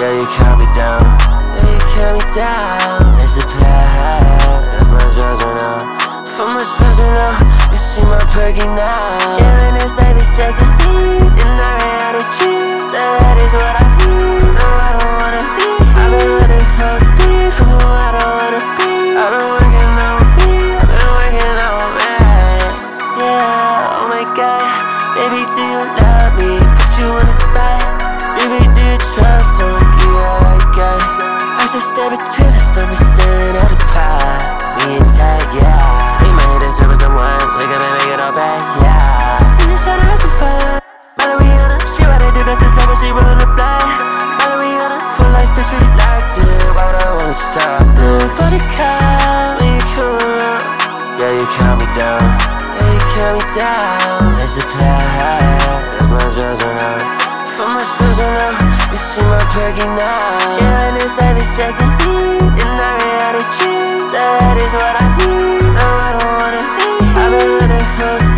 Girl, you calm me down. Yeah, you calm me down. It's the plan. That's my drugs right now. For my drugs right now. You see my perky now. Yeah, when this life is just a need. And I ran out of cheap. That is what I need. No, I don't wanna leave. I've been running full speed from who I don't wanna be. I've been working on me. I've been working on me. Yeah, oh my god. Baby, do you love me? Put you on the spot. Baby, do you trust me? Yeah, I step into the store, be staring at the pot. Me and Tag, yeah. We hit the strip some. Wake up and make it all back, yeah. We just tryna have some fun. Ballerina, she what I do, the stuff, but she roll the blood. Ballerina, full life, bitch, we locked in. Why would I wanna stop this? Count, when you come around. Girl, you calm me down. Yeah, you calm me down. It's the plan. to my perky now. Yeah, and this life is just a need, and I reality dream. That is what I need. No, I don't wanna leave. I've been running for.